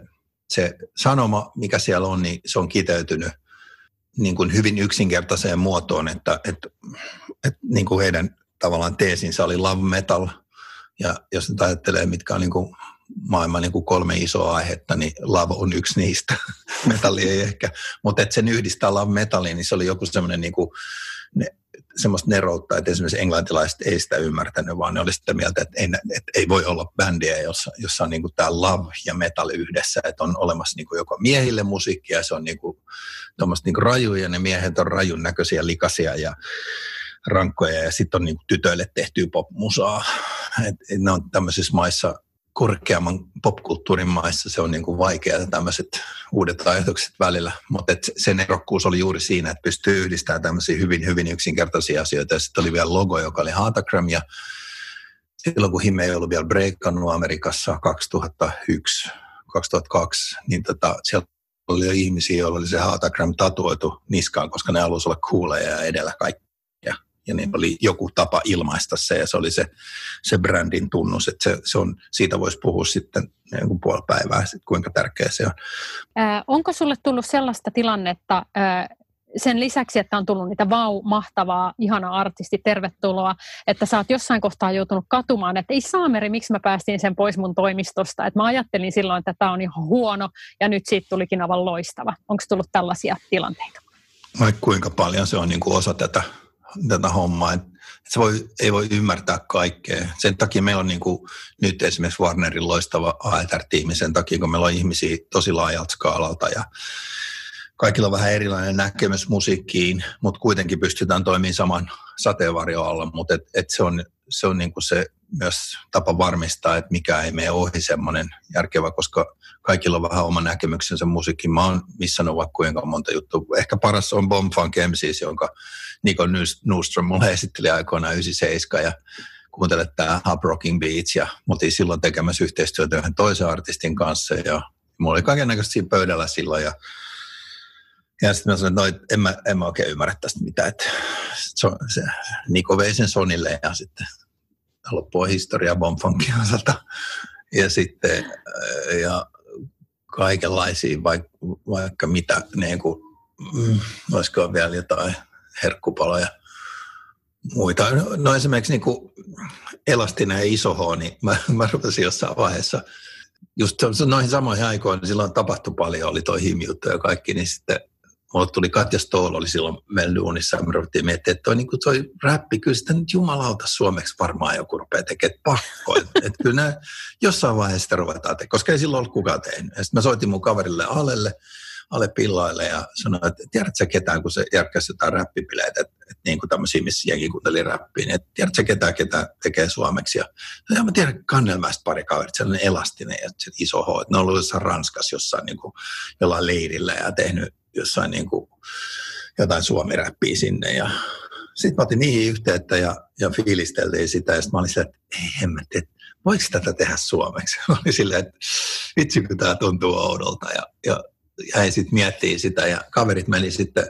se sanoma, mikä siellä on, niin se on kiteytynyt niin kuin hyvin yksinkertaiseen muotoon, että, että, että niin kuin heidän tavallaan teesinsä oli love metal. Ja jos nyt ajattelee, mitkä on niin kuin maailman niin kuin kolme isoa aihetta, niin love on yksi niistä. Metalli ei ehkä. Mutta että sen yhdistää love metalliin, niin se oli joku semmoinen niin kuin, ne, semmoista neroutta, että esimerkiksi englantilaiset ei sitä ymmärtänyt, vaan ne oli sitä mieltä, että ei, että ei voi olla bändiä, jossa, jossa on niin tämä love ja metal yhdessä, että on olemassa niin joko miehille musiikkia, se on niin kuin, niin kuin rajuja, ne miehet on rajun näköisiä, likaisia ja rankkoja ja sitten on niin kuin tytöille tehtyä popmusaa. Et, et ne on tämmöisissä maissa, korkeamman popkulttuurin maissa se on niin kuin vaikeaa tämmöiset uudet ajatukset välillä, mutta sen erokkuus oli juuri siinä, että pystyy yhdistämään tämmöisiä hyvin, hyvin yksinkertaisia asioita. Ja sitten oli vielä logo, joka oli Hatagram ja silloin kun Hime ei ollut vielä breikannut Amerikassa 2001, 2002, niin tota, siellä oli jo ihmisiä, joilla oli se Hatagram tatuoitu niskaan, koska ne halusivat olla kuuleja ja edellä kaikki ja niin oli joku tapa ilmaista se ja se oli se, se brändin tunnus, että se, se on, siitä voisi puhua sitten niin puoli päivää, että kuinka tärkeä se on. Ää, onko sulle tullut sellaista tilannetta, ää, sen lisäksi, että on tullut niitä vau, mahtavaa, ihana artisti, tervetuloa, että sä oot jossain kohtaa joutunut katumaan, että ei saameri, miksi mä päästin sen pois mun toimistosta. Että mä ajattelin silloin, että tämä on ihan huono ja nyt siitä tulikin aivan loistava. Onko tullut tällaisia tilanteita? Vaikka kuinka paljon se on niin kuin osa tätä tätä hommaa. Et se voi, ei voi ymmärtää kaikkea. Sen takia meillä on niin kuin nyt esimerkiksi Warnerin loistava AETR-tiimi sen takia, kun meillä on ihmisiä tosi laajalta skaalalta ja kaikilla on vähän erilainen näkemys musiikkiin, mutta kuitenkin pystytään toimimaan saman sateenvarjon alla, mutta et, et se on, se, on niinku se myös tapa varmistaa, että mikä ei mene ohi semmoinen järkevä, koska kaikilla on vähän oma näkemyksensä musiikkiin. Mä oon missannut vaikka kuinka monta juttua. Ehkä paras on Bomb Funk MCs, jonka Nico Newstrom mulle esitteli aikoinaan 97 ja kuuntele tämä Hub Rocking Beats ja me oltiin silloin tekemässä yhteistyötä yhden toisen artistin kanssa ja mulla oli kaiken näköistä siinä pöydällä silloin ja ja sitten mä sanoin, että no, en, mä, en mä oikein ymmärrä tästä mitään. Että se, se, Niko vei sen Sonille ja sitten loppua historia Bonfunkin osalta. ja sitten ja kaikenlaisia, vaikka, vaikka mitä, niin kuin, mm, olisiko vielä jotain herkkupaloja muita. No esimerkiksi niin kuin elastinen ja iso niin mä, mä rupesin jossain vaiheessa, just noihin samoihin aikoihin, niin silloin tapahtui paljon, oli toi himjuttu ja kaikki, niin sitten mulle tuli Katja Stool, oli silloin meillä duunissa, ja me ruvettiin miettimään, että toi, niin toi räppi, kyllä sitä nyt jumalauta suomeksi varmaan joku rupeaa tekemään pakko. Että et kyllä ne jossain vaiheessa sitä ruvetaan tekemään, koska ei silloin ollut kukaan tehnyt. sitten mä soitin mun kaverille Alelle, Ale Pillaille ja sanoin, että tiedätkö ketään, kun se järkkäsi jotain räppipileitä, että, että niin kuin tämmöisiä, missä jengi kuunteli räppiä, niin että tiedätkö ketään, ketä tekee suomeksi. Ja, ja mä tiedän Kannelmäistä pari kaverit, sellainen elastinen ja se iso H, että ne on ollut jossain Ranskassa jossain niin kuin, jollain leirillä ja tehnyt jossain niin kuin, jotain suomiräppiä sinne ja sitten mä otin niihin yhteyttä ja, ja fiilisteltiin sitä ja sitten mä olin sillä, että ei hemmetti, että voiko tätä tehdä suomeksi? Mä olin silleen, että vitsi kun tämä tuntuu oudolta ja, ja jäin sitten miettimään sitä ja kaverit meni sitten,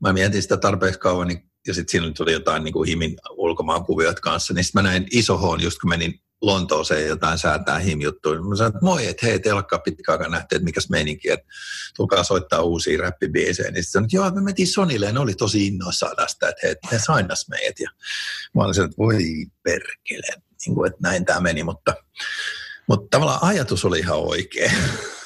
mä mietin sitä tarpeeksi kauan niin, ja sitten siinä tuli jotain niin kuin himin ulkomaan kuviot kanssa, niin sitten mä näin iso hoon just kun menin Lontooseen jotain säätää him-juttuja. Mä sanoin, että moi, että hei, te olekaan pitkään nähty, että mikäs meininki, että tulkaa soittaa uusia räppibiisejä. Niin sitten että joo, me mentiin Sonille ja ne oli tosi innoissaan tästä, että hei, ne sainas meidät. Ja mä olin että voi perkele, niin kuin, että näin tämä meni, mutta, mutta tavallaan ajatus oli ihan oikea.